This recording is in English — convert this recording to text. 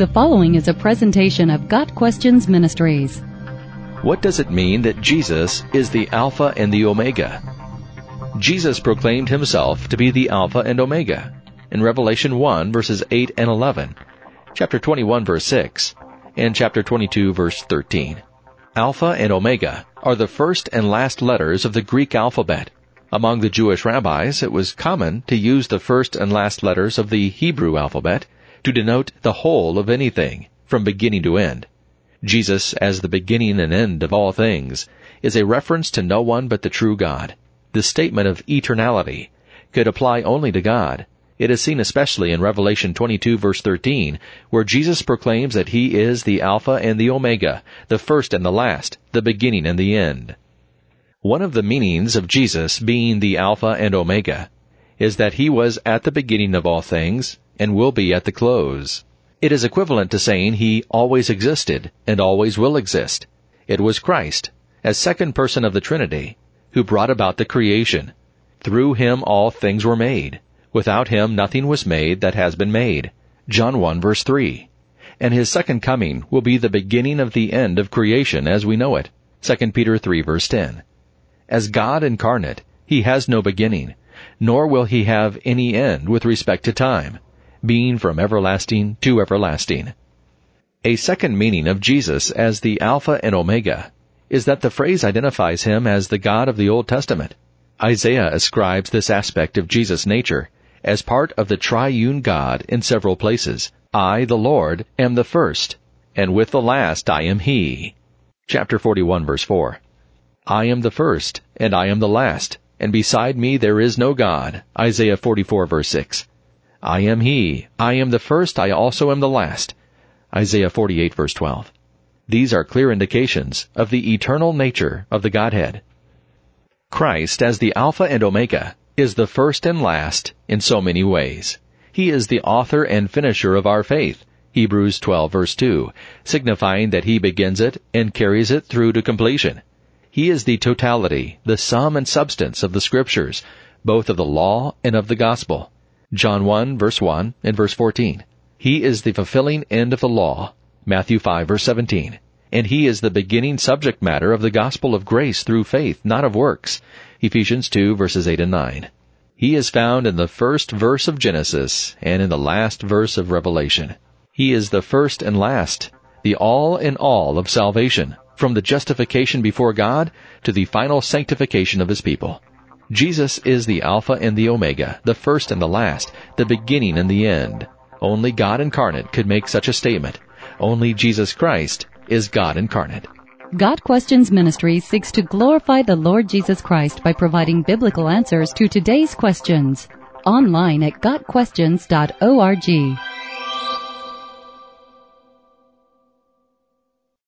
The following is a presentation of Got Questions Ministries. What does it mean that Jesus is the Alpha and the Omega? Jesus proclaimed himself to be the Alpha and Omega in Revelation 1 verses 8 and 11, chapter 21 verse 6, and chapter 22 verse 13. Alpha and Omega are the first and last letters of the Greek alphabet. Among the Jewish rabbis, it was common to use the first and last letters of the Hebrew alphabet to denote the whole of anything, from beginning to end. Jesus, as the beginning and end of all things, is a reference to no one but the true God. The statement of eternality could apply only to God. It is seen especially in Revelation 22 verse 13, where Jesus proclaims that He is the Alpha and the Omega, the first and the last, the beginning and the end. One of the meanings of Jesus being the Alpha and Omega is that He was at the beginning of all things and will be at the close. It is equivalent to saying he always existed and always will exist. It was Christ, as second person of the Trinity, who brought about the creation. Through him all things were made. Without him nothing was made that has been made. John 1 verse 3. And his second coming will be the beginning of the end of creation as we know it. 2 Peter 3 verse 10. As God incarnate, he has no beginning, nor will he have any end with respect to time being from everlasting to everlasting. A second meaning of Jesus as the Alpha and Omega is that the phrase identifies him as the God of the Old Testament. Isaiah ascribes this aspect of Jesus' nature as part of the triune God in several places. I, the Lord, am the first, and with the last I am He. Chapter 41 verse 4. I am the first, and I am the last, and beside me there is no God. Isaiah 44 verse 6. I am he. I am the first. I also am the last. Isaiah 48 verse 12. These are clear indications of the eternal nature of the Godhead. Christ, as the Alpha and Omega, is the first and last in so many ways. He is the author and finisher of our faith, Hebrews 12 verse 2, signifying that he begins it and carries it through to completion. He is the totality, the sum and substance of the scriptures, both of the law and of the gospel. John 1 verse 1 and verse 14. He is the fulfilling end of the law. Matthew 5 verse 17. And he is the beginning subject matter of the gospel of grace through faith, not of works. Ephesians 2 verses 8 and 9. He is found in the first verse of Genesis and in the last verse of Revelation. He is the first and last, the all in all of salvation, from the justification before God to the final sanctification of His people. Jesus is the Alpha and the Omega, the first and the last, the beginning and the end. Only God incarnate could make such a statement. Only Jesus Christ is God incarnate. Got Questions Ministry seeks to glorify the Lord Jesus Christ by providing biblical answers to today's questions. Online at GotQuestions.org.